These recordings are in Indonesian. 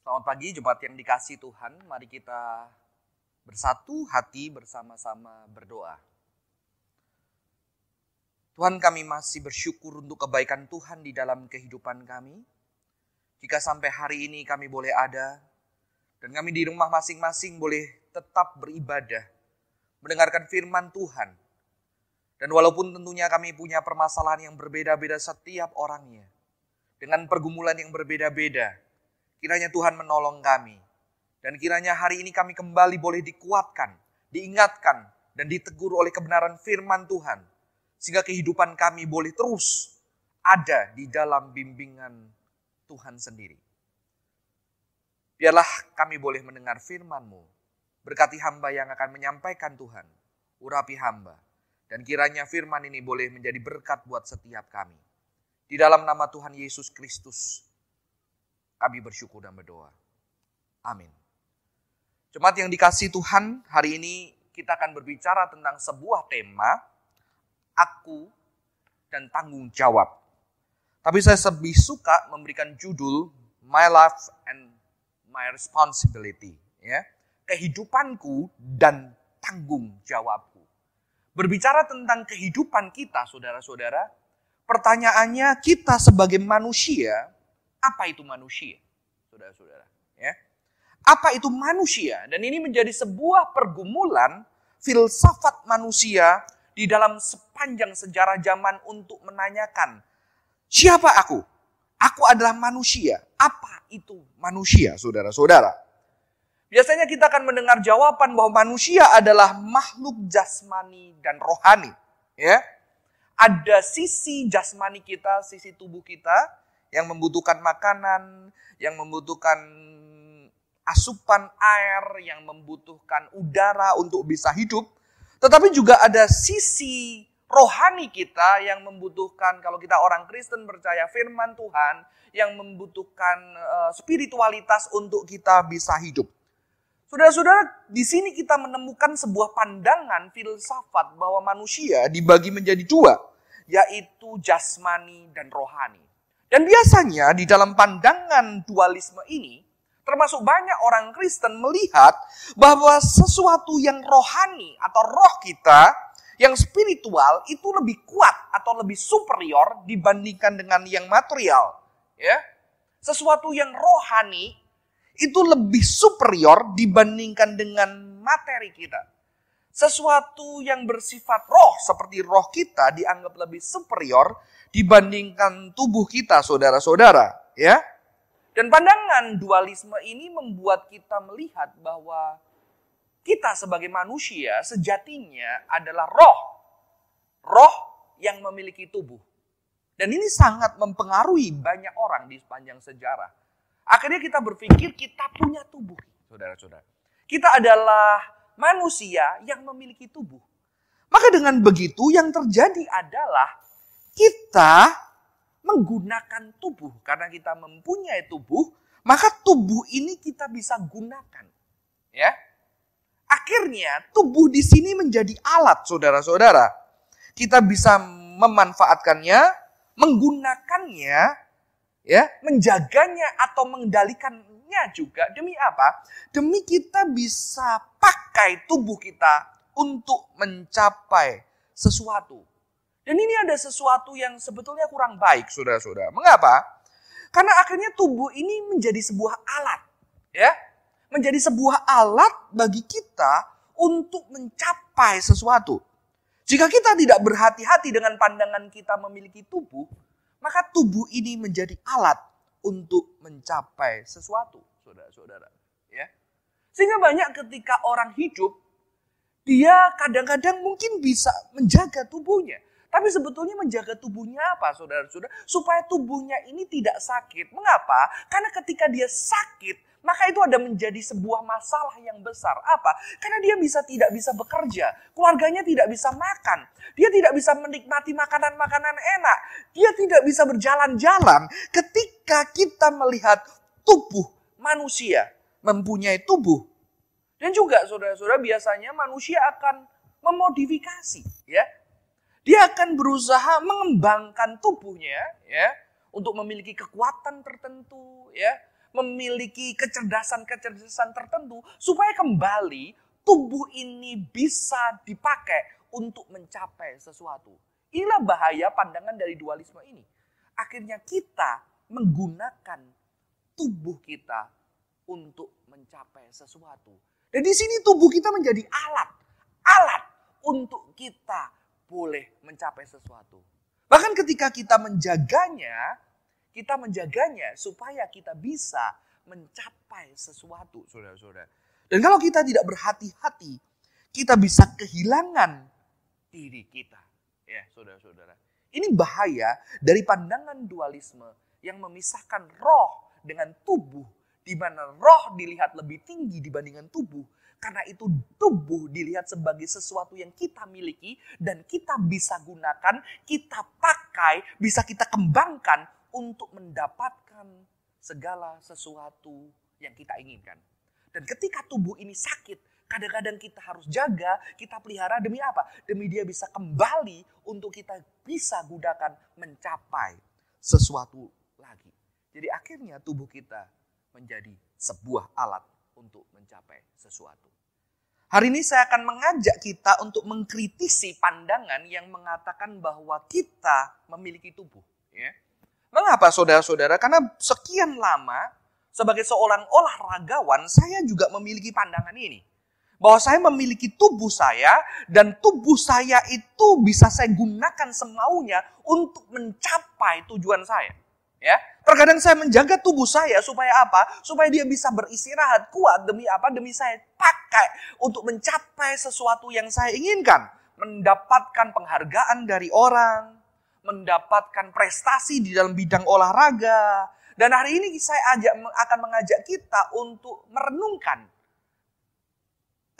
Selamat pagi jemaat yang dikasih Tuhan. Mari kita bersatu hati bersama-sama berdoa. Tuhan kami masih bersyukur untuk kebaikan Tuhan di dalam kehidupan kami. Jika sampai hari ini kami boleh ada dan kami di rumah masing-masing boleh tetap beribadah, mendengarkan firman Tuhan. Dan walaupun tentunya kami punya permasalahan yang berbeda-beda setiap orangnya, dengan pergumulan yang berbeda-beda, kiranya Tuhan menolong kami. Dan kiranya hari ini kami kembali boleh dikuatkan, diingatkan, dan ditegur oleh kebenaran firman Tuhan sehingga kehidupan kami boleh terus ada di dalam bimbingan Tuhan sendiri. Biarlah kami boleh mendengar firman-Mu. Berkati hamba yang akan menyampaikan Tuhan. Urapi hamba. Dan kiranya firman ini boleh menjadi berkat buat setiap kami. Di dalam nama Tuhan Yesus Kristus, kami bersyukur dan berdoa. Amin. Jemaat yang dikasih Tuhan, hari ini kita akan berbicara tentang sebuah tema aku, dan tanggung jawab. Tapi saya lebih suka memberikan judul My Life and My Responsibility. Ya. Kehidupanku dan tanggung jawabku. Berbicara tentang kehidupan kita, saudara-saudara, pertanyaannya kita sebagai manusia, apa itu manusia? Saudara-saudara. Ya. Apa itu manusia? Dan ini menjadi sebuah pergumulan filsafat manusia di dalam sepanjang sejarah zaman untuk menanyakan, siapa aku? Aku adalah manusia. Apa itu manusia, saudara-saudara? Biasanya kita akan mendengar jawaban bahwa manusia adalah makhluk jasmani dan rohani. Ya, ada sisi jasmani kita, sisi tubuh kita yang membutuhkan makanan, yang membutuhkan asupan air, yang membutuhkan udara untuk bisa hidup. Tetapi juga ada sisi rohani kita yang membutuhkan kalau kita orang Kristen percaya firman Tuhan yang membutuhkan uh, spiritualitas untuk kita bisa hidup. Saudara-saudara, di sini kita menemukan sebuah pandangan filsafat bahwa manusia dibagi menjadi dua, yaitu jasmani dan rohani. Dan biasanya di dalam pandangan dualisme ini, termasuk banyak orang Kristen melihat bahwa sesuatu yang rohani atau roh kita yang spiritual itu lebih kuat atau lebih superior dibandingkan dengan yang material, ya. Sesuatu yang rohani itu lebih superior dibandingkan dengan materi kita. Sesuatu yang bersifat roh seperti roh kita dianggap lebih superior dibandingkan tubuh kita, saudara-saudara, ya. Dan pandangan dualisme ini membuat kita melihat bahwa kita sebagai manusia sejatinya adalah roh. Roh yang memiliki tubuh. Dan ini sangat mempengaruhi banyak orang di sepanjang sejarah. Akhirnya kita berpikir kita punya tubuh, saudara-saudara. Kita adalah manusia yang memiliki tubuh. Maka dengan begitu yang terjadi adalah kita menggunakan tubuh. Karena kita mempunyai tubuh, maka tubuh ini kita bisa gunakan. Ya. Akhirnya tubuh di sini menjadi alat saudara-saudara. Kita bisa memanfaatkannya, menggunakannya, ya, menjaganya atau mengendalikannya juga demi apa? Demi kita bisa pakai tubuh kita untuk mencapai sesuatu. Dan ini ada sesuatu yang sebetulnya kurang baik, saudara-saudara. Mengapa? Karena akhirnya tubuh ini menjadi sebuah alat, ya, menjadi sebuah alat bagi kita untuk mencapai sesuatu. Jika kita tidak berhati-hati dengan pandangan kita memiliki tubuh, maka tubuh ini menjadi alat untuk mencapai sesuatu, saudara-saudara. Ya, sehingga banyak ketika orang hidup, dia kadang-kadang mungkin bisa menjaga tubuhnya. Tapi sebetulnya menjaga tubuhnya apa saudara-saudara? Supaya tubuhnya ini tidak sakit. Mengapa? Karena ketika dia sakit, maka itu ada menjadi sebuah masalah yang besar. Apa? Karena dia bisa tidak bisa bekerja, keluarganya tidak bisa makan, dia tidak bisa menikmati makanan-makanan enak, dia tidak bisa berjalan-jalan. Ketika kita melihat tubuh manusia mempunyai tubuh, dan juga saudara-saudara biasanya manusia akan memodifikasi, ya dia akan berusaha mengembangkan tubuhnya ya untuk memiliki kekuatan tertentu ya, memiliki kecerdasan-kecerdasan tertentu supaya kembali tubuh ini bisa dipakai untuk mencapai sesuatu. Inilah bahaya pandangan dari dualisme ini. Akhirnya kita menggunakan tubuh kita untuk mencapai sesuatu. Dan di sini tubuh kita menjadi alat. Alat untuk kita boleh mencapai sesuatu. Bahkan ketika kita menjaganya, kita menjaganya supaya kita bisa mencapai sesuatu, saudara-saudara. Dan kalau kita tidak berhati-hati, kita bisa kehilangan diri kita. Ya, saudara-saudara. Ini bahaya dari pandangan dualisme yang memisahkan roh dengan tubuh, di mana roh dilihat lebih tinggi dibandingkan tubuh, karena itu tubuh dilihat sebagai sesuatu yang kita miliki dan kita bisa gunakan, kita pakai, bisa kita kembangkan untuk mendapatkan segala sesuatu yang kita inginkan. Dan ketika tubuh ini sakit, kadang-kadang kita harus jaga, kita pelihara demi apa? Demi dia bisa kembali untuk kita bisa gunakan mencapai sesuatu lagi. Jadi akhirnya tubuh kita menjadi sebuah alat untuk mencapai sesuatu. Hari ini saya akan mengajak kita untuk mengkritisi pandangan yang mengatakan bahwa kita memiliki tubuh. Ya. Mengapa saudara-saudara? Karena sekian lama sebagai seorang olahragawan saya juga memiliki pandangan ini. Bahwa saya memiliki tubuh saya dan tubuh saya itu bisa saya gunakan semaunya untuk mencapai tujuan saya. Ya, terkadang saya menjaga tubuh saya supaya apa? Supaya dia bisa beristirahat kuat demi apa? Demi saya pakai untuk mencapai sesuatu yang saya inginkan, mendapatkan penghargaan dari orang, mendapatkan prestasi di dalam bidang olahraga. Dan hari ini saya ajak akan mengajak kita untuk merenungkan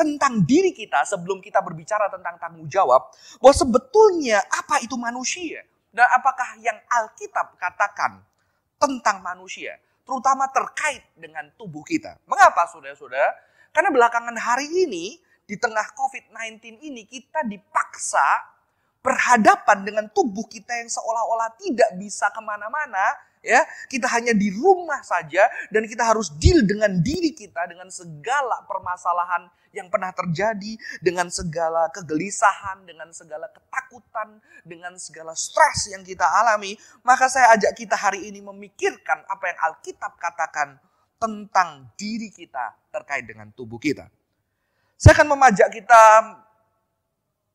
tentang diri kita sebelum kita berbicara tentang tanggung jawab bahwa sebetulnya apa itu manusia dan apakah yang Alkitab katakan tentang manusia, terutama terkait dengan tubuh kita. Mengapa saudara-saudara? Karena belakangan hari ini, di tengah COVID-19 ini, kita dipaksa berhadapan dengan tubuh kita yang seolah-olah tidak bisa ke mana-mana, ya. Kita hanya di rumah saja dan kita harus deal dengan diri kita dengan segala permasalahan yang pernah terjadi dengan segala kegelisahan dengan segala ketakutan dengan segala stres yang kita alami. Maka saya ajak kita hari ini memikirkan apa yang Alkitab katakan tentang diri kita terkait dengan tubuh kita. Saya akan memajak kita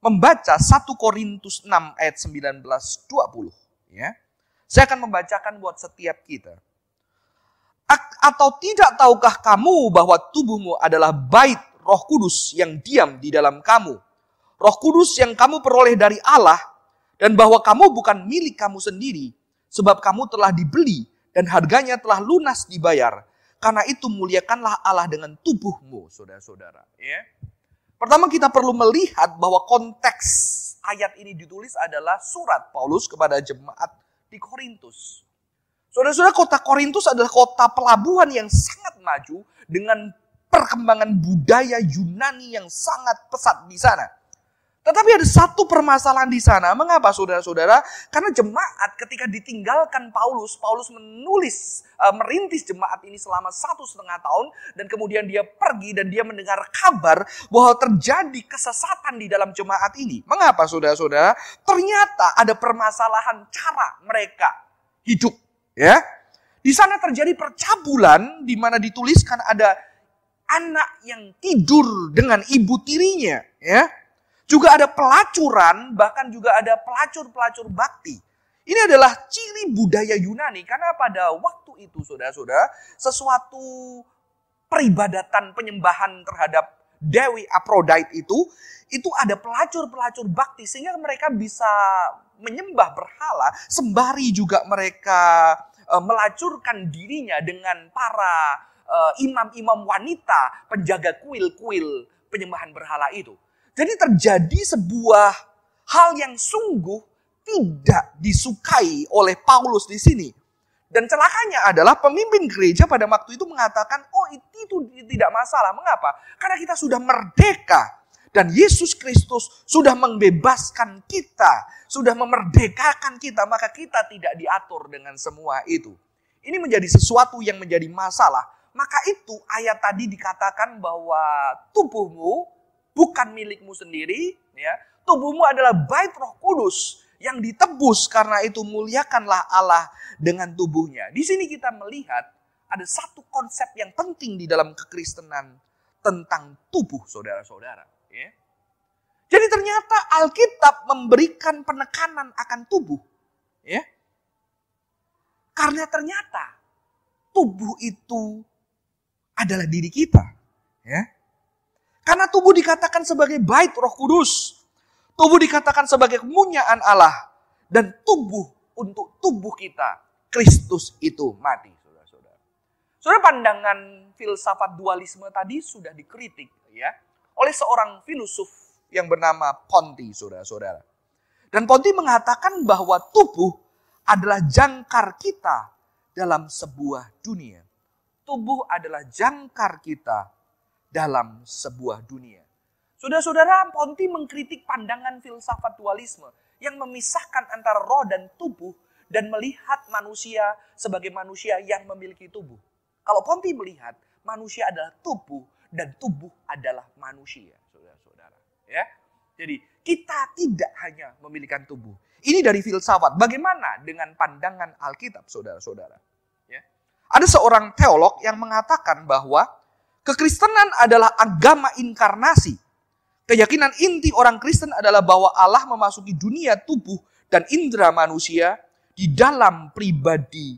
membaca 1 Korintus 6 ayat 19 20 ya saya akan membacakan buat setiap kita. Atau tidak tahukah kamu bahwa tubuhmu adalah bait roh kudus yang diam di dalam kamu. Roh kudus yang kamu peroleh dari Allah dan bahwa kamu bukan milik kamu sendiri. Sebab kamu telah dibeli dan harganya telah lunas dibayar. Karena itu muliakanlah Allah dengan tubuhmu, saudara-saudara. Ya. Pertama kita perlu melihat bahwa konteks ayat ini ditulis adalah surat Paulus kepada jemaat di Korintus. Saudara-saudara, kota Korintus adalah kota pelabuhan yang sangat maju dengan perkembangan budaya Yunani yang sangat pesat di sana. Tetapi ada satu permasalahan di sana. Mengapa saudara-saudara? Karena jemaat ketika ditinggalkan Paulus, Paulus menulis, uh, merintis jemaat ini selama satu setengah tahun. Dan kemudian dia pergi dan dia mendengar kabar bahwa terjadi kesesatan di dalam jemaat ini. Mengapa saudara-saudara? Ternyata ada permasalahan cara mereka hidup. ya Di sana terjadi percabulan di mana dituliskan ada anak yang tidur dengan ibu tirinya. ya juga ada pelacuran, bahkan juga ada pelacur-pelacur bakti. Ini adalah ciri budaya Yunani karena pada waktu itu saudara-saudara sesuatu peribadatan penyembahan terhadap Dewi Aphrodite itu itu ada pelacur-pelacur bakti sehingga mereka bisa menyembah berhala sembari juga mereka uh, melacurkan dirinya dengan para uh, imam-imam wanita penjaga kuil-kuil penyembahan berhala itu. Jadi terjadi sebuah hal yang sungguh tidak disukai oleh Paulus di sini. Dan celakanya adalah pemimpin gereja pada waktu itu mengatakan, oh itu, itu tidak masalah. Mengapa? Karena kita sudah merdeka. Dan Yesus Kristus sudah membebaskan kita. Sudah memerdekakan kita. Maka kita tidak diatur dengan semua itu. ini menjadi sesuatu yang menjadi masalah, maka itu ayat tadi dikatakan bahwa tubuhmu bukan milikmu sendiri, ya. Tubuhmu adalah bait Roh Kudus yang ditebus karena itu muliakanlah Allah dengan tubuhnya. Di sini kita melihat ada satu konsep yang penting di dalam kekristenan tentang tubuh saudara-saudara. Ya. Jadi ternyata Alkitab memberikan penekanan akan tubuh. Ya. Karena ternyata tubuh itu adalah diri kita. Ya. Karena tubuh dikatakan sebagai bait roh kudus. Tubuh dikatakan sebagai kemunyaan Allah. Dan tubuh untuk tubuh kita, Kristus itu mati. Saudara-saudara. Saudara pandangan filsafat dualisme tadi sudah dikritik ya oleh seorang filosof yang bernama Ponti, saudara-saudara. Dan Ponti mengatakan bahwa tubuh adalah jangkar kita dalam sebuah dunia. Tubuh adalah jangkar kita dalam sebuah dunia. Saudara-saudara, Ponti mengkritik pandangan filsafat dualisme yang memisahkan antara roh dan tubuh dan melihat manusia sebagai manusia yang memiliki tubuh. Kalau Ponti melihat manusia adalah tubuh dan tubuh adalah manusia, saudara-saudara. Ya, jadi kita tidak hanya memiliki tubuh. Ini dari filsafat. Bagaimana dengan pandangan Alkitab, saudara-saudara? Ya. Ada seorang teolog yang mengatakan bahwa Kekristenan adalah agama inkarnasi. Keyakinan inti orang Kristen adalah bahwa Allah memasuki dunia tubuh dan indera manusia di dalam pribadi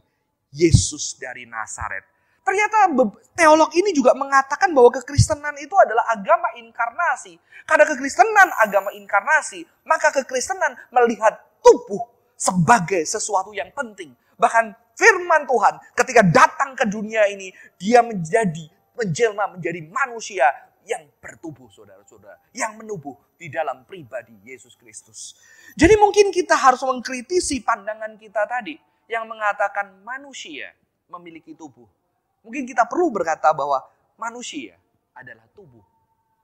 Yesus dari Nazaret. Ternyata teolog ini juga mengatakan bahwa kekristenan itu adalah agama inkarnasi. Karena kekristenan agama inkarnasi, maka kekristenan melihat tubuh sebagai sesuatu yang penting. Bahkan firman Tuhan ketika datang ke dunia ini, dia menjadi menjelma menjadi manusia yang bertubuh saudara-saudara. Yang menubuh di dalam pribadi Yesus Kristus. Jadi mungkin kita harus mengkritisi pandangan kita tadi. Yang mengatakan manusia memiliki tubuh. Mungkin kita perlu berkata bahwa manusia adalah tubuh.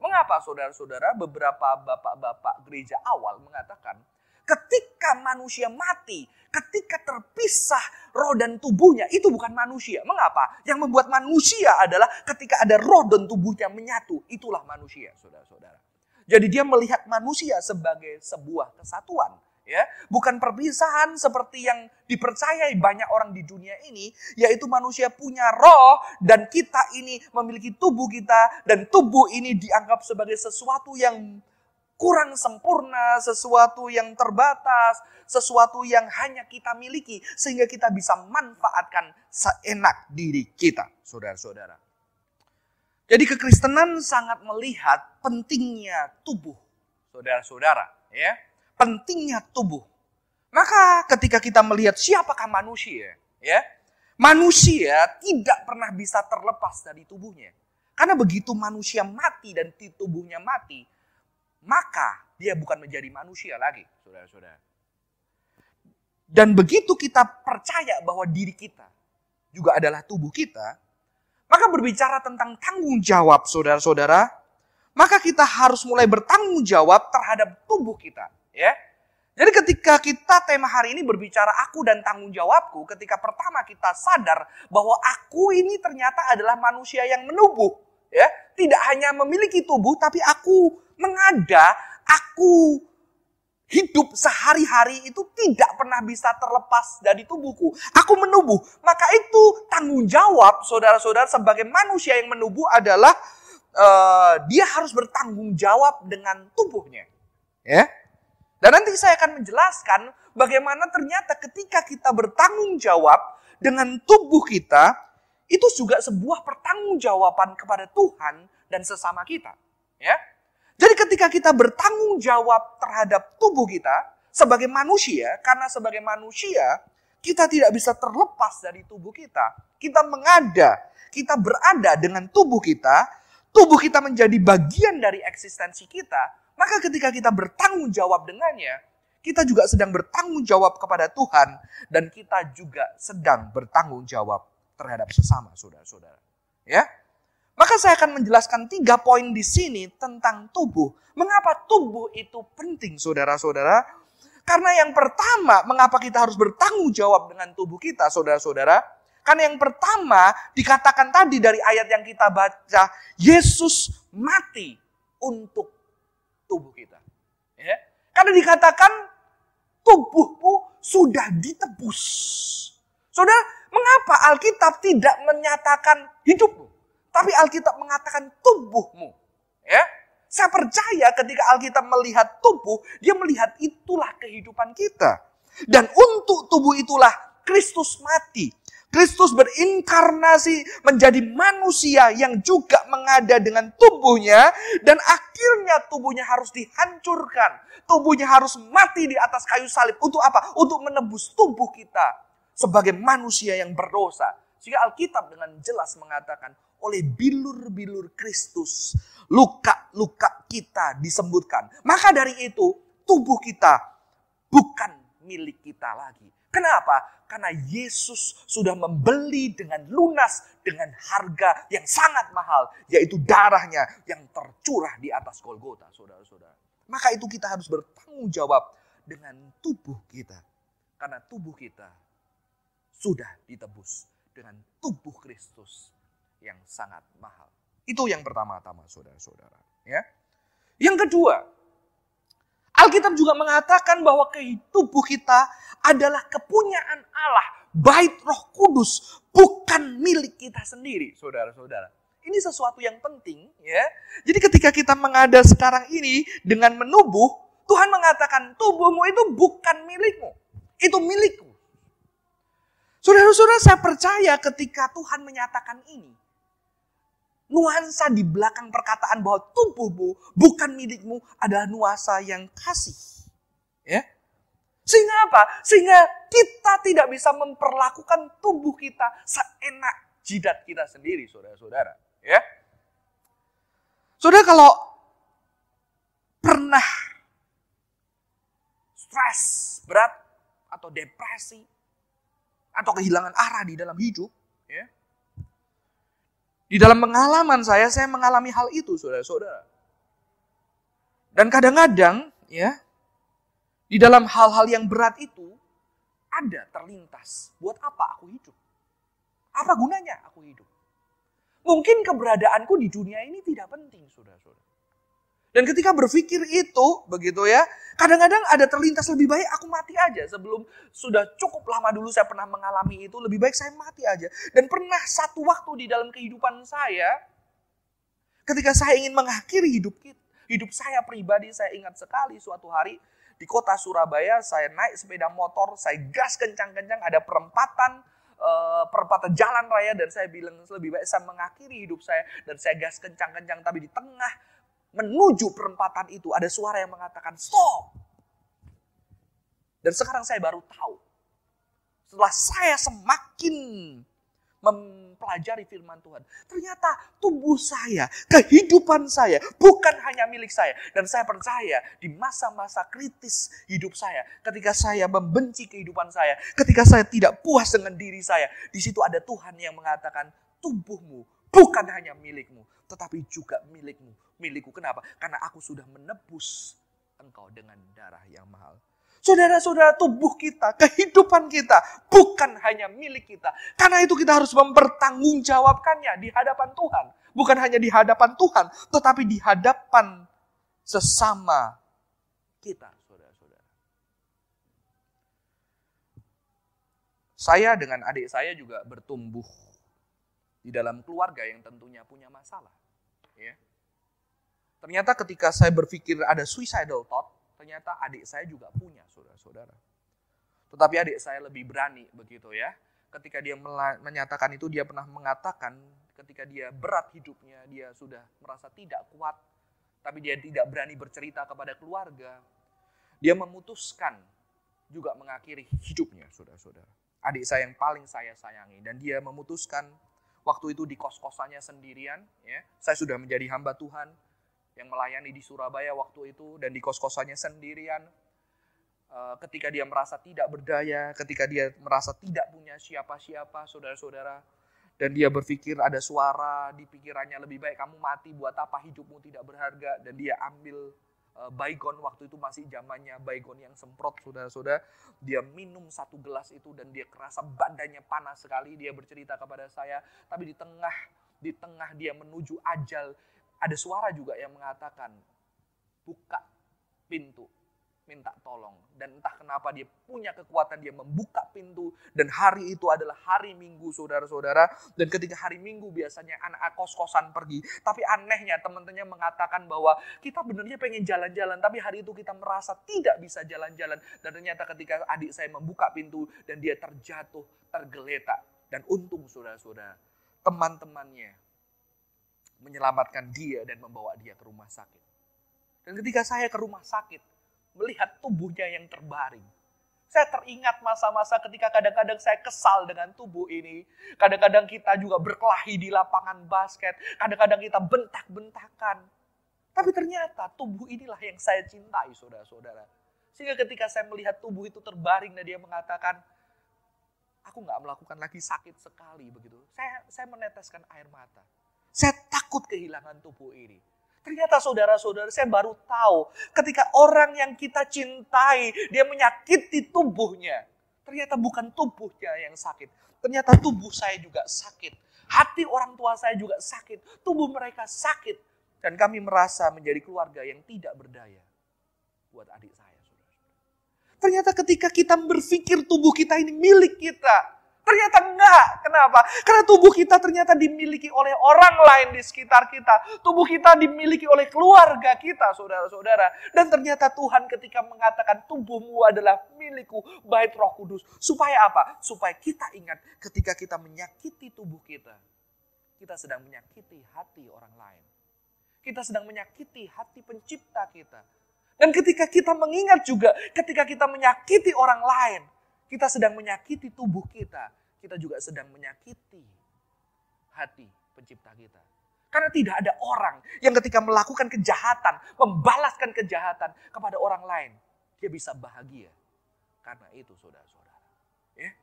Mengapa saudara-saudara beberapa bapak-bapak gereja awal mengatakan ketika manusia mati, ketika terpisah roh dan tubuhnya, itu bukan manusia. Mengapa? Yang membuat manusia adalah ketika ada roh dan tubuhnya menyatu, itulah manusia, saudara-saudara. Jadi dia melihat manusia sebagai sebuah kesatuan, ya, bukan perpisahan seperti yang dipercayai banyak orang di dunia ini, yaitu manusia punya roh dan kita ini memiliki tubuh kita dan tubuh ini dianggap sebagai sesuatu yang kurang sempurna, sesuatu yang terbatas, sesuatu yang hanya kita miliki sehingga kita bisa manfaatkan seenak diri kita, saudara-saudara. Jadi kekristenan sangat melihat pentingnya tubuh, saudara-saudara, ya. Pentingnya tubuh. Maka ketika kita melihat siapakah manusia, ya, manusia tidak pernah bisa terlepas dari tubuhnya. Karena begitu manusia mati dan tubuhnya mati, maka dia bukan menjadi manusia lagi, saudara-saudara. Dan begitu kita percaya bahwa diri kita juga adalah tubuh kita, maka berbicara tentang tanggung jawab saudara-saudara, maka kita harus mulai bertanggung jawab terhadap tubuh kita, ya. Jadi ketika kita tema hari ini berbicara aku dan tanggung jawabku, ketika pertama kita sadar bahwa aku ini ternyata adalah manusia yang menubuh, ya. Tidak hanya memiliki tubuh tapi aku mengada, aku hidup sehari-hari itu tidak pernah bisa terlepas dari tubuhku. Aku menubuh. Maka itu tanggung jawab saudara-saudara sebagai manusia yang menubuh adalah uh, dia harus bertanggung jawab dengan tubuhnya. Ya. Dan nanti saya akan menjelaskan bagaimana ternyata ketika kita bertanggung jawab dengan tubuh kita, itu juga sebuah pertanggungjawaban kepada Tuhan dan sesama kita. Ya. Jadi ketika kita bertanggung jawab terhadap tubuh kita sebagai manusia, karena sebagai manusia kita tidak bisa terlepas dari tubuh kita. Kita mengada, kita berada dengan tubuh kita, tubuh kita menjadi bagian dari eksistensi kita, maka ketika kita bertanggung jawab dengannya, kita juga sedang bertanggung jawab kepada Tuhan dan kita juga sedang bertanggung jawab terhadap sesama saudara-saudara. Ya, maka saya akan menjelaskan tiga poin di sini tentang tubuh. Mengapa tubuh itu penting, saudara-saudara? Karena yang pertama, mengapa kita harus bertanggung jawab dengan tubuh kita, saudara-saudara? Karena yang pertama dikatakan tadi dari ayat yang kita baca, Yesus mati untuk tubuh kita. Ya. Karena dikatakan tubuhmu sudah ditebus. Saudara, mengapa Alkitab tidak menyatakan hidupmu? Tapi Alkitab mengatakan tubuhmu. Ya, saya percaya ketika Alkitab melihat tubuh, dia melihat itulah kehidupan kita. Dan untuk tubuh itulah Kristus mati. Kristus berinkarnasi menjadi manusia yang juga mengada dengan tubuhnya dan akhirnya tubuhnya harus dihancurkan. Tubuhnya harus mati di atas kayu salib. Untuk apa? Untuk menebus tubuh kita sebagai manusia yang berdosa. Sehingga Alkitab dengan jelas mengatakan oleh bilur-bilur Kristus luka-luka kita disebutkan. Maka dari itu tubuh kita bukan milik kita lagi. Kenapa? Karena Yesus sudah membeli dengan lunas dengan harga yang sangat mahal, yaitu darahnya yang tercurah di atas Golgota, saudara-saudara. Maka itu kita harus bertanggung jawab dengan tubuh kita. Karena tubuh kita sudah ditebus dengan tubuh Kristus yang sangat mahal. Itu yang pertama-tama, saudara-saudara. Ya. Yang kedua, Alkitab juga mengatakan bahwa tubuh kita adalah kepunyaan Allah, bait Roh Kudus, bukan milik kita sendiri, saudara-saudara. Ini sesuatu yang penting, ya. Jadi ketika kita mengada sekarang ini dengan menubuh, Tuhan mengatakan tubuhmu itu bukan milikmu, itu milikku. Saudara-saudara, saya percaya ketika Tuhan menyatakan ini, nuansa di belakang perkataan bahwa tubuhmu bukan milikmu adalah nuansa yang kasih. Ya. Sehingga apa? Sehingga kita tidak bisa memperlakukan tubuh kita seenak jidat kita sendiri, saudara-saudara. Ya. Saudara kalau pernah stres berat atau depresi atau kehilangan arah di dalam hidup, di dalam pengalaman saya, saya mengalami hal itu, saudara-saudara. Dan kadang-kadang, ya, di dalam hal-hal yang berat itu, ada terlintas. Buat apa aku hidup? Apa gunanya aku hidup? Mungkin keberadaanku di dunia ini tidak penting, saudara-saudara. Dan ketika berpikir itu, begitu ya, kadang-kadang ada terlintas lebih baik aku mati aja. Sebelum sudah cukup lama dulu saya pernah mengalami itu, lebih baik saya mati aja. Dan pernah satu waktu di dalam kehidupan saya, ketika saya ingin mengakhiri hidup hidup saya pribadi, saya ingat sekali suatu hari di kota Surabaya, saya naik sepeda motor, saya gas kencang-kencang, ada perempatan, uh, perempatan jalan raya dan saya bilang lebih baik saya mengakhiri hidup saya dan saya gas kencang-kencang tapi di tengah menuju perempatan itu ada suara yang mengatakan stop. Dan sekarang saya baru tahu. Setelah saya semakin mempelajari firman Tuhan. Ternyata tubuh saya, kehidupan saya bukan hanya milik saya. Dan saya percaya di masa-masa kritis hidup saya, ketika saya membenci kehidupan saya, ketika saya tidak puas dengan diri saya, di situ ada Tuhan yang mengatakan tubuhmu bukan hanya milikmu, tetapi juga milikmu. Milikku kenapa? Karena aku sudah menebus engkau dengan darah yang mahal. Saudara-saudara tubuh kita, kehidupan kita bukan hanya milik kita. Karena itu kita harus mempertanggungjawabkannya di hadapan Tuhan. Bukan hanya di hadapan Tuhan, tetapi di hadapan sesama kita, saudara-saudara. Saya dengan adik saya juga bertumbuh di dalam keluarga yang tentunya punya masalah. Ya. Ternyata ketika saya berpikir ada suicidal thought, ternyata adik saya juga punya, saudara-saudara. Tetapi adik saya lebih berani begitu ya. Ketika dia menyatakan itu, dia pernah mengatakan ketika dia berat hidupnya, dia sudah merasa tidak kuat, tapi dia tidak berani bercerita kepada keluarga. Dia memutuskan juga mengakhiri hidupnya, saudara-saudara. Adik saya yang paling saya sayangi. Dan dia memutuskan waktu itu di kos-kosannya sendirian. ya Saya sudah menjadi hamba Tuhan yang melayani di Surabaya waktu itu dan di kos-kosannya sendirian. Eh, ketika dia merasa tidak berdaya, ketika dia merasa tidak punya siapa-siapa, saudara-saudara, dan dia berpikir ada suara di pikirannya lebih baik kamu mati buat apa hidupmu tidak berharga dan dia ambil baygon waktu itu masih zamannya baygon yang semprot saudara-saudara. Dia minum satu gelas itu dan dia kerasa badannya panas sekali. Dia bercerita kepada saya, tapi di tengah di tengah dia menuju ajal ada suara juga yang mengatakan buka pintu minta tolong. Dan entah kenapa dia punya kekuatan, dia membuka pintu. Dan hari itu adalah hari minggu saudara-saudara. Dan ketika hari minggu biasanya anak kos-kosan pergi. Tapi anehnya teman-temannya mengatakan bahwa kita benernya pengen jalan-jalan. Tapi hari itu kita merasa tidak bisa jalan-jalan. Dan ternyata ketika adik saya membuka pintu dan dia terjatuh, tergeletak. Dan untung saudara-saudara, teman-temannya menyelamatkan dia dan membawa dia ke rumah sakit. Dan ketika saya ke rumah sakit, melihat tubuhnya yang terbaring. Saya teringat masa-masa ketika kadang-kadang saya kesal dengan tubuh ini. Kadang-kadang kita juga berkelahi di lapangan basket. Kadang-kadang kita bentak-bentakan. Tapi ternyata tubuh inilah yang saya cintai, saudara-saudara. Sehingga ketika saya melihat tubuh itu terbaring dan dia mengatakan, aku nggak melakukan lagi sakit sekali begitu. Saya saya meneteskan air mata. Saya takut kehilangan tubuh ini. Ternyata saudara-saudara saya baru tahu ketika orang yang kita cintai dia menyakiti tubuhnya. Ternyata bukan tubuhnya yang sakit. Ternyata tubuh saya juga sakit. Hati orang tua saya juga sakit. Tubuh mereka sakit. Dan kami merasa menjadi keluarga yang tidak berdaya. Buat adik saya. Ternyata ketika kita berpikir tubuh kita ini milik kita. Ternyata enggak. Kenapa? Karena tubuh kita ternyata dimiliki oleh orang lain di sekitar kita. Tubuh kita dimiliki oleh keluarga kita, saudara-saudara. Dan ternyata Tuhan ketika mengatakan tubuhmu adalah milikku, baik roh kudus. Supaya apa? Supaya kita ingat ketika kita menyakiti tubuh kita. Kita sedang menyakiti hati orang lain. Kita sedang menyakiti hati pencipta kita. Dan ketika kita mengingat juga, ketika kita menyakiti orang lain, kita sedang menyakiti tubuh kita, kita juga sedang menyakiti hati pencipta kita. Karena tidak ada orang yang ketika melakukan kejahatan, membalaskan kejahatan kepada orang lain, dia bisa bahagia. Karena itu saudara-saudara. Ya.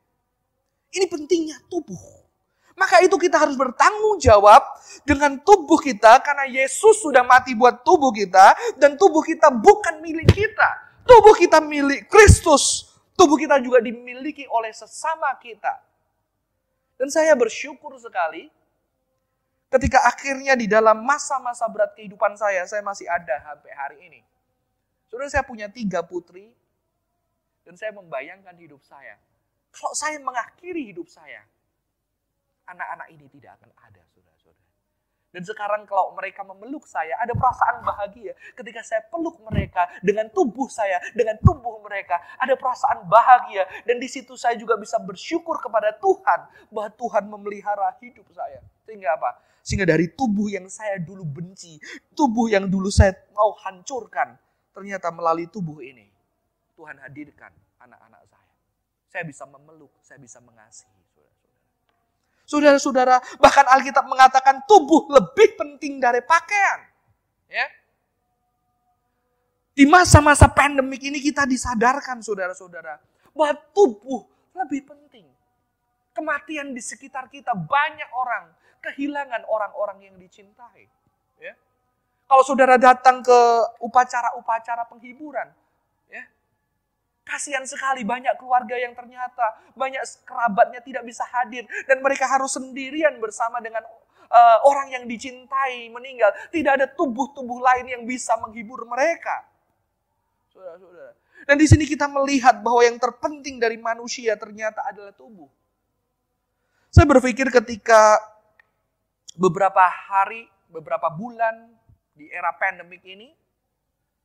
Ini pentingnya tubuh. Maka itu kita harus bertanggung jawab dengan tubuh kita karena Yesus sudah mati buat tubuh kita dan tubuh kita bukan milik kita. Tubuh kita milik Kristus. Tubuh kita juga dimiliki oleh sesama kita. Dan saya bersyukur sekali ketika akhirnya di dalam masa-masa berat kehidupan saya, saya masih ada sampai hari ini. Saudara saya punya tiga putri, dan saya membayangkan hidup saya. Kalau saya mengakhiri hidup saya, anak-anak ini tidak akan ada. Dan sekarang kalau mereka memeluk saya, ada perasaan bahagia. Ketika saya peluk mereka dengan tubuh saya, dengan tubuh mereka, ada perasaan bahagia. Dan di situ saya juga bisa bersyukur kepada Tuhan bahwa Tuhan memelihara hidup saya. Sehingga apa? Sehingga dari tubuh yang saya dulu benci, tubuh yang dulu saya mau hancurkan, ternyata melalui tubuh ini, Tuhan hadirkan anak-anak saya. Saya bisa memeluk, saya bisa mengasihi. Saudara-saudara, bahkan Alkitab mengatakan tubuh lebih penting dari pakaian. Ya. Di masa-masa pandemik ini kita disadarkan saudara-saudara bahwa tubuh lebih penting. Kematian di sekitar kita banyak orang kehilangan orang-orang yang dicintai. Ya. Kalau saudara datang ke upacara-upacara penghiburan, Kasihan sekali banyak keluarga yang ternyata banyak kerabatnya tidak bisa hadir dan mereka harus sendirian bersama dengan uh, orang yang dicintai meninggal. Tidak ada tubuh-tubuh lain yang bisa menghibur mereka. Saudara-saudara. Dan di sini kita melihat bahwa yang terpenting dari manusia ternyata adalah tubuh. Saya berpikir ketika beberapa hari, beberapa bulan di era pandemik ini,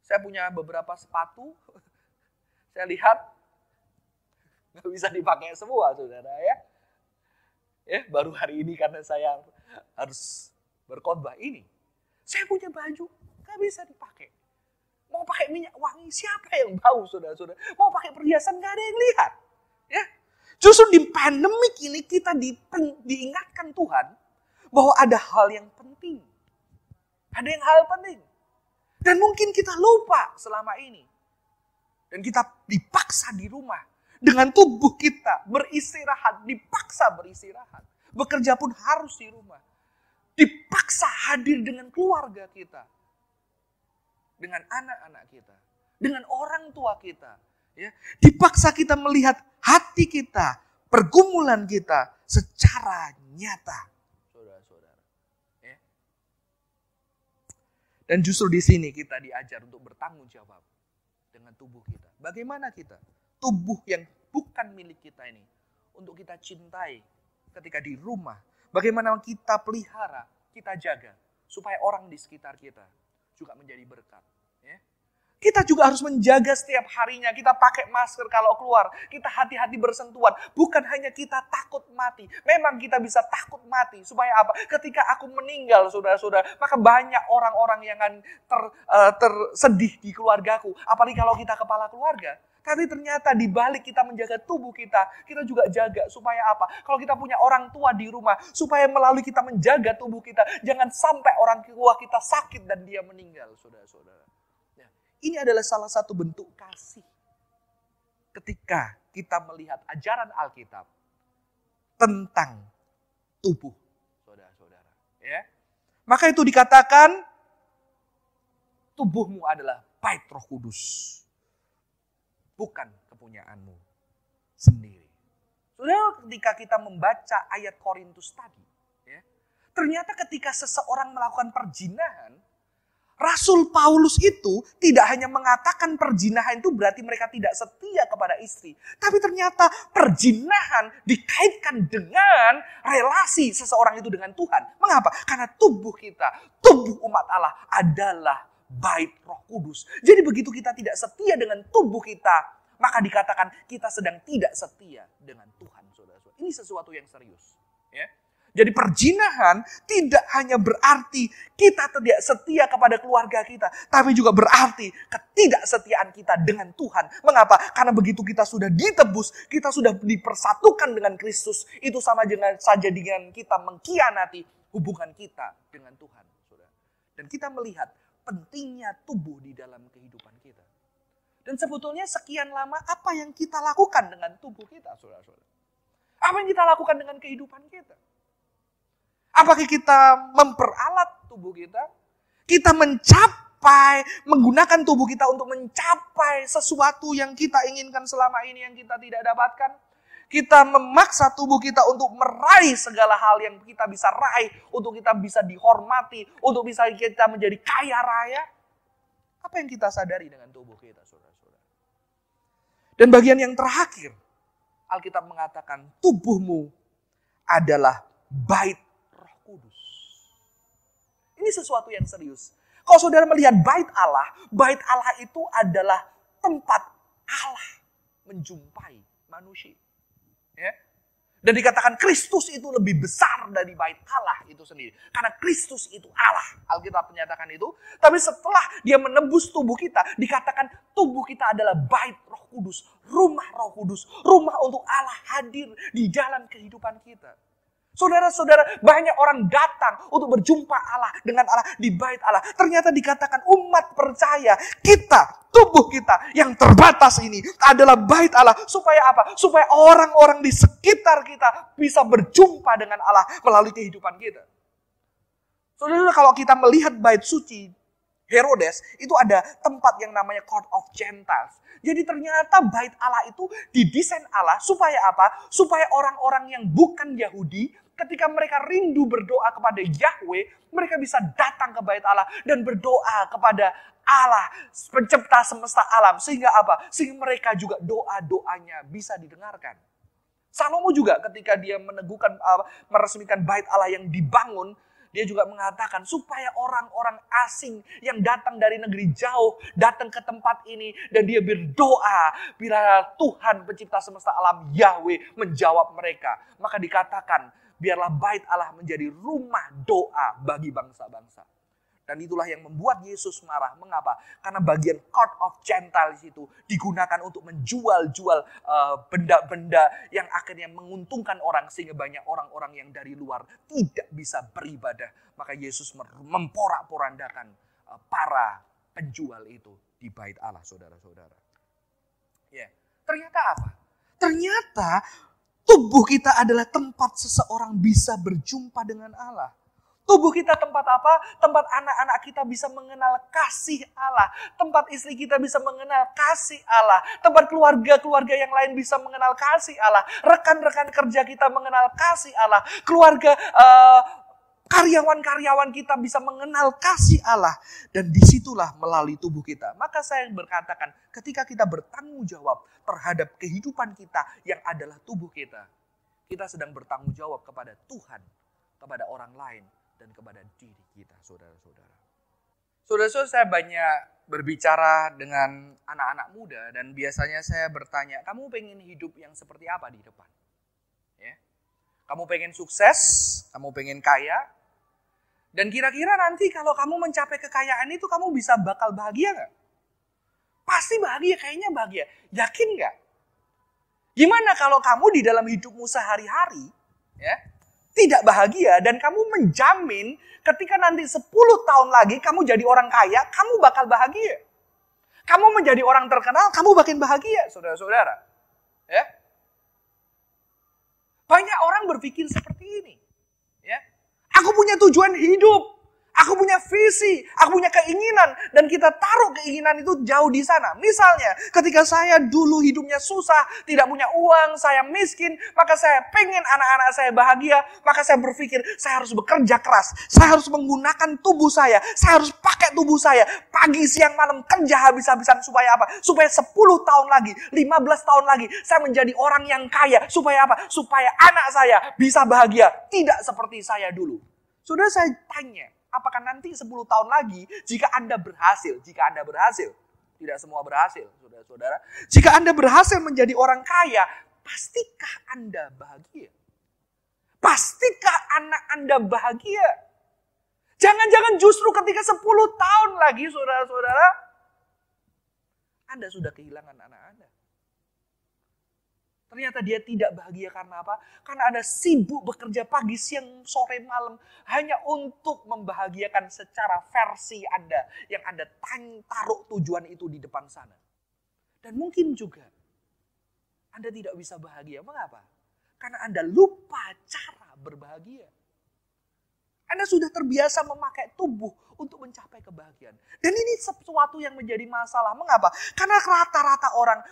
saya punya beberapa sepatu saya lihat nggak bisa dipakai semua, saudara ya. Ya, baru hari ini karena saya harus berkhotbah ini. Saya punya baju, nggak bisa dipakai. Mau pakai minyak wangi, siapa yang tahu, saudara-saudara? Mau pakai perhiasan, nggak ada yang lihat. Ya, Justru di pandemik ini kita di, diingatkan Tuhan bahwa ada hal yang penting. Ada yang hal penting. Dan mungkin kita lupa selama ini. Dan kita dipaksa di rumah. Dengan tubuh kita beristirahat, dipaksa beristirahat. Bekerja pun harus di rumah. Dipaksa hadir dengan keluarga kita. dengan anak-anak kita, dengan orang tua kita. Ya, dipaksa kita melihat hati kita, pergumulan kita secara nyata. Saudara-saudara. Ya. Dan justru di sini kita diajar untuk bertanggung jawab dengan tubuh kita. Bagaimana kita? Tubuh yang bukan milik kita ini. Untuk kita cintai ketika di rumah. Bagaimana kita pelihara, kita jaga. Supaya orang di sekitar kita juga menjadi berkat. Kita juga harus menjaga setiap harinya. Kita pakai masker kalau keluar. Kita hati-hati bersentuhan. Bukan hanya kita takut mati. Memang kita bisa takut mati. Supaya apa? Ketika aku meninggal, saudara-saudara. Maka banyak orang-orang yang akan ter, uh, tersedih di keluargaku. Apalagi kalau kita kepala keluarga. Tapi ternyata di balik kita menjaga tubuh kita, kita juga jaga supaya apa? Kalau kita punya orang tua di rumah, supaya melalui kita menjaga tubuh kita, jangan sampai orang tua kita sakit dan dia meninggal, saudara-saudara. Ini adalah salah satu bentuk kasih. Ketika kita melihat ajaran Alkitab tentang tubuh, saudara-saudara. Ya. Maka itu dikatakan tubuhmu adalah bait roh kudus bukan kepunyaanmu sendiri. Saudara, ketika kita membaca ayat Korintus tadi, ya, ternyata ketika seseorang melakukan perjinahan, Rasul Paulus itu tidak hanya mengatakan perjinahan itu berarti mereka tidak setia kepada istri. Tapi ternyata perjinahan dikaitkan dengan relasi seseorang itu dengan Tuhan. Mengapa? Karena tubuh kita, tubuh umat Allah adalah bait roh kudus. Jadi begitu kita tidak setia dengan tubuh kita, maka dikatakan kita sedang tidak setia dengan Tuhan. Saudara-saudara. Ini sesuatu yang serius. Ya. Jadi perjinahan tidak hanya berarti kita tidak setia kepada keluarga kita, tapi juga berarti ketidaksetiaan kita dengan Tuhan. Mengapa? Karena begitu kita sudah ditebus, kita sudah dipersatukan dengan Kristus, itu sama dengan saja dengan kita mengkhianati hubungan kita dengan Tuhan. Dan kita melihat pentingnya tubuh di dalam kehidupan kita. Dan sebetulnya sekian lama apa yang kita lakukan dengan tubuh kita, saudara-saudara? Apa yang kita lakukan dengan kehidupan kita? Apakah kita memperalat tubuh kita? Kita mencapai, menggunakan tubuh kita untuk mencapai sesuatu yang kita inginkan selama ini yang kita tidak dapatkan? Kita memaksa tubuh kita untuk meraih segala hal yang kita bisa raih, untuk kita bisa dihormati, untuk bisa kita menjadi kaya raya. Apa yang kita sadari dengan tubuh kita, saudara-saudara? Dan bagian yang terakhir, Alkitab mengatakan tubuhmu adalah bait. Ini sesuatu yang serius. Kalau saudara melihat bait Allah, bait Allah itu adalah tempat Allah menjumpai manusia. Ya. Dan dikatakan Kristus itu lebih besar dari bait Allah itu sendiri. Karena Kristus itu Allah. Alkitab menyatakan itu. Tapi setelah dia menebus tubuh kita, dikatakan tubuh kita adalah bait roh kudus. Rumah roh kudus. Rumah untuk Allah hadir di dalam kehidupan kita. Saudara-saudara, banyak orang datang untuk berjumpa Allah dengan Allah di bait Allah. Ternyata dikatakan umat percaya, kita, tubuh kita yang terbatas ini adalah bait Allah. Supaya apa? Supaya orang-orang di sekitar kita bisa berjumpa dengan Allah melalui kehidupan kita. Saudara, kalau kita melihat bait suci Herodes, itu ada tempat yang namanya Court of Gentiles. Jadi ternyata bait Allah itu didesain Allah supaya apa? Supaya orang-orang yang bukan Yahudi ketika mereka rindu berdoa kepada Yahweh, mereka bisa datang ke bait Allah dan berdoa kepada Allah, pencipta semesta alam. Sehingga apa? Sehingga mereka juga doa-doanya bisa didengarkan. Salomo juga ketika dia meneguhkan, uh, meresmikan bait Allah yang dibangun, dia juga mengatakan supaya orang-orang asing yang datang dari negeri jauh datang ke tempat ini dan dia berdoa bila Tuhan pencipta semesta alam Yahweh menjawab mereka. Maka dikatakan biarlah bait Allah menjadi rumah doa bagi bangsa-bangsa. Dan itulah yang membuat Yesus marah. Mengapa? Karena bagian court of Gentiles itu digunakan untuk menjual-jual uh, benda-benda yang akhirnya menguntungkan orang sehingga banyak orang-orang yang dari luar tidak bisa beribadah. Maka Yesus memporak-porandakan uh, para penjual itu di bait Allah, saudara-saudara. Ya, ternyata apa? Ternyata Tubuh kita adalah tempat seseorang bisa berjumpa dengan Allah. Tubuh kita tempat apa? Tempat anak-anak kita bisa mengenal kasih Allah. Tempat istri kita bisa mengenal kasih Allah. Tempat keluarga-keluarga yang lain bisa mengenal kasih Allah. Rekan-rekan kerja kita mengenal kasih Allah. Keluarga uh, karyawan-karyawan kita bisa mengenal kasih Allah. Dan di situlah melalui tubuh kita. Maka saya berkatakan ketika kita bertanggung jawab terhadap kehidupan kita yang adalah tubuh kita. Kita sedang bertanggung jawab kepada Tuhan, kepada orang lain, dan kepada diri kita, saudara-saudara. Saudara-saudara, saya banyak berbicara dengan anak-anak muda dan biasanya saya bertanya, kamu pengen hidup yang seperti apa di depan? Ya. Kamu pengen sukses, kamu pengen kaya, dan kira-kira nanti kalau kamu mencapai kekayaan itu kamu bisa bakal bahagia nggak? Pasti bahagia, kayaknya bahagia. Yakin nggak? Gimana kalau kamu di dalam hidupmu sehari-hari, ya, tidak bahagia dan kamu menjamin ketika nanti 10 tahun lagi kamu jadi orang kaya, kamu bakal bahagia. Kamu menjadi orang terkenal, kamu makin bahagia, saudara-saudara. Ya. Banyak orang berpikir seperti ini. Aku punya tujuan hidup. Aku punya visi, aku punya keinginan, dan kita taruh keinginan itu jauh di sana. Misalnya, ketika saya dulu hidupnya susah, tidak punya uang, saya miskin, maka saya pengen anak-anak saya bahagia, maka saya berpikir saya harus bekerja keras, saya harus menggunakan tubuh saya, saya harus pakai tubuh saya, pagi, siang, malam, kerja habis-habisan supaya apa? Supaya 10 tahun lagi, 15 tahun lagi, saya menjadi orang yang kaya. Supaya apa? Supaya anak saya bisa bahagia, tidak seperti saya dulu. Sudah saya tanya, apakah nanti 10 tahun lagi jika Anda berhasil, jika Anda berhasil, tidak semua berhasil, saudara-saudara. Jika Anda berhasil menjadi orang kaya, pastikah Anda bahagia? Pastikah anak Anda bahagia? Jangan-jangan justru ketika 10 tahun lagi, saudara-saudara, Anda sudah kehilangan anak. Ternyata dia tidak bahagia karena apa? Karena ada sibuk bekerja pagi, siang, sore, malam. Hanya untuk membahagiakan secara versi Anda. Yang Anda taruh tujuan itu di depan sana. Dan mungkin juga Anda tidak bisa bahagia. Mengapa? Karena Anda lupa cara berbahagia. Anda sudah terbiasa memakai tubuh untuk mencapai kebahagiaan. Dan ini sesuatu yang menjadi masalah. Mengapa? Karena rata-rata orang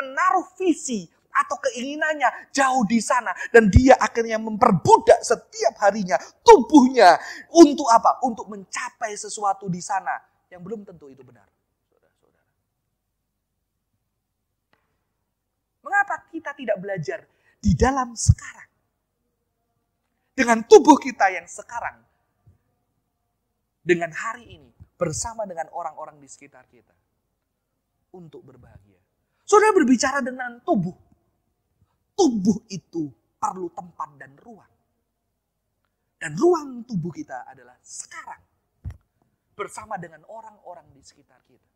menaruh visi, atau keinginannya jauh di sana dan dia akhirnya memperbudak setiap harinya tubuhnya untuk apa? Untuk mencapai sesuatu di sana yang belum tentu itu benar. Mengapa kita tidak belajar di dalam sekarang? Dengan tubuh kita yang sekarang. Dengan hari ini bersama dengan orang-orang di sekitar kita. Untuk berbahagia. Saudara berbicara dengan tubuh tubuh itu perlu tempat dan ruang. Dan ruang tubuh kita adalah sekarang. Bersama dengan orang-orang di sekitar kita.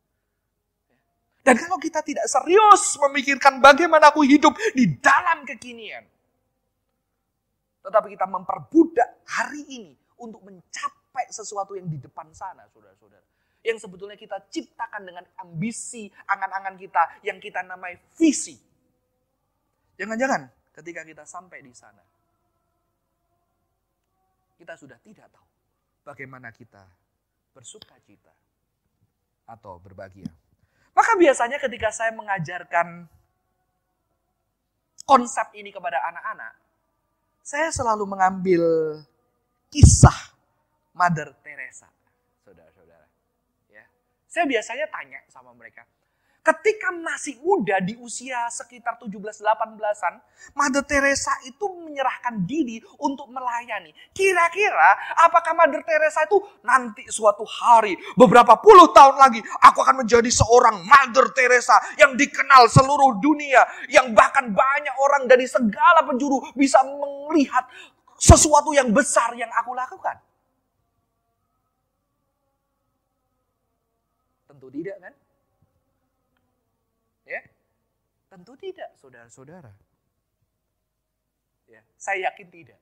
Dan kalau kita tidak serius memikirkan bagaimana aku hidup di dalam kekinian. Tetapi kita memperbudak hari ini untuk mencapai sesuatu yang di depan sana, saudara-saudara. Yang sebetulnya kita ciptakan dengan ambisi, angan-angan kita yang kita namai visi. Jangan-jangan ketika kita sampai di sana, kita sudah tidak tahu bagaimana kita bersuka cita atau berbahagia. Maka biasanya ketika saya mengajarkan konsep ini kepada anak-anak, saya selalu mengambil kisah Mother Teresa, saudara-saudara. Ya, saya biasanya tanya sama mereka, ketika masih muda di usia sekitar 17-18an, Mother Teresa itu menyerahkan diri untuk melayani. Kira-kira apakah Mother Teresa itu nanti suatu hari, beberapa puluh tahun lagi, aku akan menjadi seorang Mother Teresa yang dikenal seluruh dunia, yang bahkan banyak orang dari segala penjuru bisa melihat sesuatu yang besar yang aku lakukan. Tentu tidak kan? Tentu tidak, saudara-saudara. Ya, saya yakin tidak.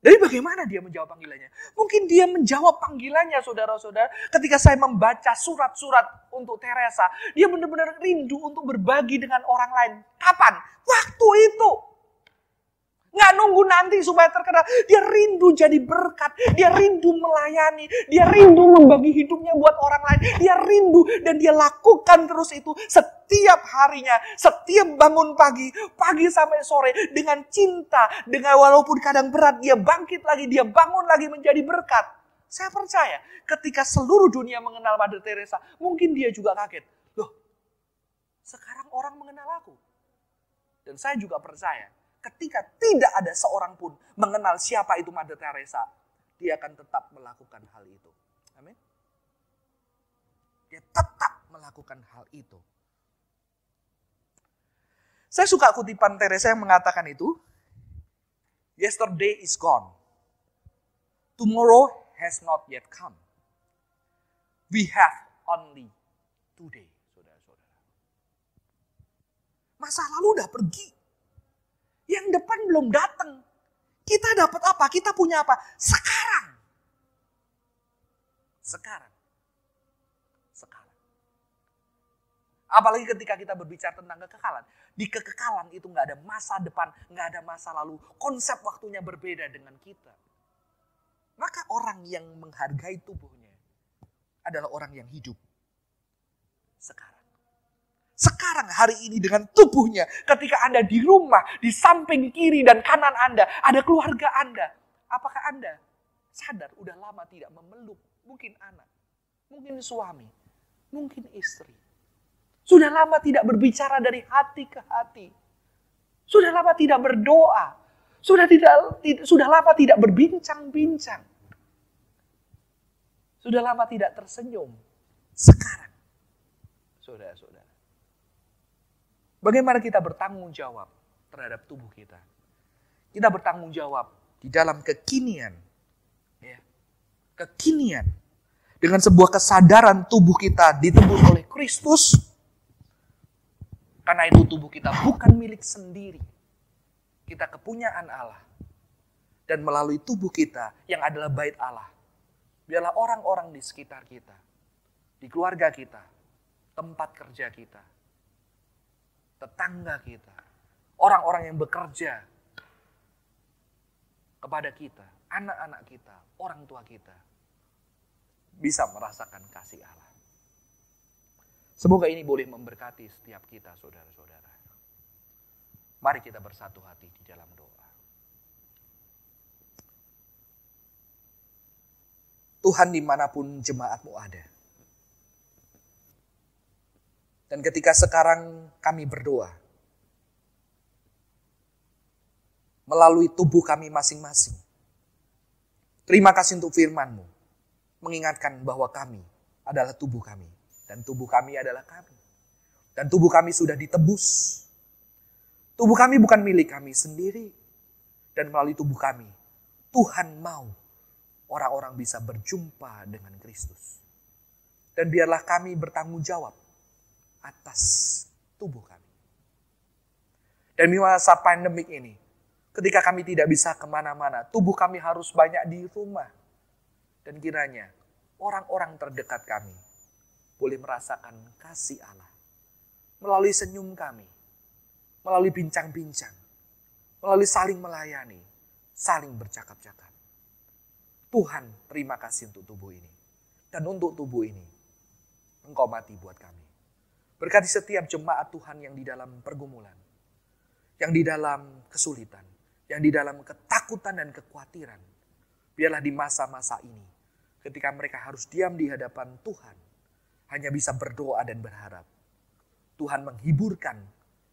Jadi bagaimana dia menjawab panggilannya? Mungkin dia menjawab panggilannya saudara-saudara ketika saya membaca surat-surat untuk Teresa. Dia benar-benar rindu untuk berbagi dengan orang lain. Kapan? Waktu itu. Nggak nunggu nanti supaya terkenal. Dia rindu jadi berkat. Dia rindu melayani. Dia rindu membagi hidupnya buat orang lain. Dia rindu dan dia lakukan terus itu setiap harinya. Setiap bangun pagi. Pagi sampai sore. Dengan cinta. Dengan walaupun kadang berat. Dia bangkit lagi. Dia bangun lagi menjadi berkat. Saya percaya ketika seluruh dunia mengenal Mother Teresa. Mungkin dia juga kaget. Loh sekarang orang mengenal aku. Dan saya juga percaya ketika tidak ada seorang pun mengenal siapa itu Mother Teresa, dia akan tetap melakukan hal itu. Amin. Dia tetap melakukan hal itu. Saya suka kutipan Teresa yang mengatakan itu, Yesterday is gone. Tomorrow has not yet come. We have only today, saudara-saudara. Masa lalu udah pergi. Yang depan belum datang. Kita dapat apa? Kita punya apa? Sekarang. Sekarang. Sekarang. Apalagi ketika kita berbicara tentang kekekalan. Di kekekalan itu nggak ada masa depan, nggak ada masa lalu. Konsep waktunya berbeda dengan kita. Maka orang yang menghargai tubuhnya adalah orang yang hidup sekarang. Sekarang hari ini dengan tubuhnya, ketika Anda di rumah, di samping kiri dan kanan Anda, ada keluarga Anda. Apakah Anda sadar udah lama tidak memeluk mungkin anak, mungkin suami, mungkin istri. Sudah lama tidak berbicara dari hati ke hati. Sudah lama tidak berdoa. Sudah tidak sudah lama tidak berbincang-bincang. Sudah lama tidak tersenyum. Sekarang, saudara-saudara, Bagaimana kita bertanggung jawab terhadap tubuh kita? Kita bertanggung jawab di dalam kekinian. Ya. Kekinian. Dengan sebuah kesadaran tubuh kita ditebus oleh Kristus. Karena itu tubuh kita bukan milik sendiri. Kita kepunyaan Allah. Dan melalui tubuh kita yang adalah bait Allah. Biarlah orang-orang di sekitar kita. Di keluarga kita. Tempat kerja kita tetangga kita, orang-orang yang bekerja kepada kita, anak-anak kita, orang tua kita, bisa merasakan kasih Allah. Semoga ini boleh memberkati setiap kita, saudara-saudara. Mari kita bersatu hati di dalam doa. Tuhan di mana pun jemaatmu ada. Dan ketika sekarang kami berdoa, melalui tubuh kami masing-masing. Terima kasih untuk firman-Mu, mengingatkan bahwa kami adalah tubuh kami, dan tubuh kami adalah kami. Dan tubuh kami sudah ditebus. Tubuh kami bukan milik kami sendiri, dan melalui tubuh kami, Tuhan mau orang-orang bisa berjumpa dengan Kristus. Dan biarlah kami bertanggung jawab atas tubuh kami. Dan di masa pandemik ini, ketika kami tidak bisa ke mana-mana, tubuh kami harus banyak di rumah. Dan kiranya orang-orang terdekat kami boleh merasakan kasih Allah melalui senyum kami, melalui bincang-bincang, melalui saling melayani, saling bercakap-cakap. Tuhan, terima kasih untuk tubuh ini. Dan untuk tubuh ini, Engkau mati buat kami. Berkati setiap jemaat Tuhan yang di dalam pergumulan, yang di dalam kesulitan, yang di dalam ketakutan dan kekhawatiran. Biarlah di masa-masa ini, ketika mereka harus diam di hadapan Tuhan, hanya bisa berdoa dan berharap. Tuhan menghiburkan,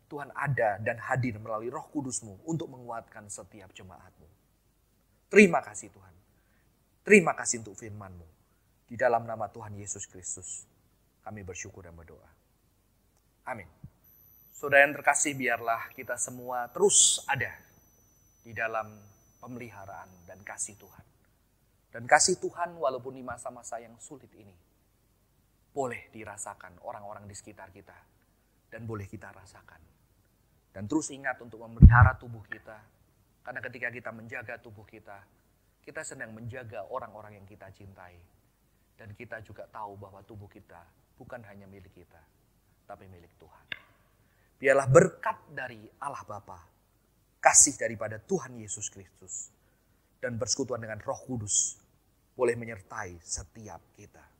Tuhan ada dan hadir melalui roh kudusmu untuk menguatkan setiap jemaatmu. Terima kasih Tuhan. Terima kasih untuk firmanmu. Di dalam nama Tuhan Yesus Kristus, kami bersyukur dan berdoa. Amin. Saudara yang terkasih, biarlah kita semua terus ada di dalam pemeliharaan dan kasih Tuhan. Dan kasih Tuhan walaupun di masa-masa yang sulit ini, boleh dirasakan orang-orang di sekitar kita. Dan boleh kita rasakan. Dan terus ingat untuk memelihara tubuh kita. Karena ketika kita menjaga tubuh kita, kita sedang menjaga orang-orang yang kita cintai. Dan kita juga tahu bahwa tubuh kita bukan hanya milik kita, tapi milik Tuhan. Biarlah berkat dari Allah Bapa, kasih daripada Tuhan Yesus Kristus dan persekutuan dengan Roh Kudus boleh menyertai setiap kita.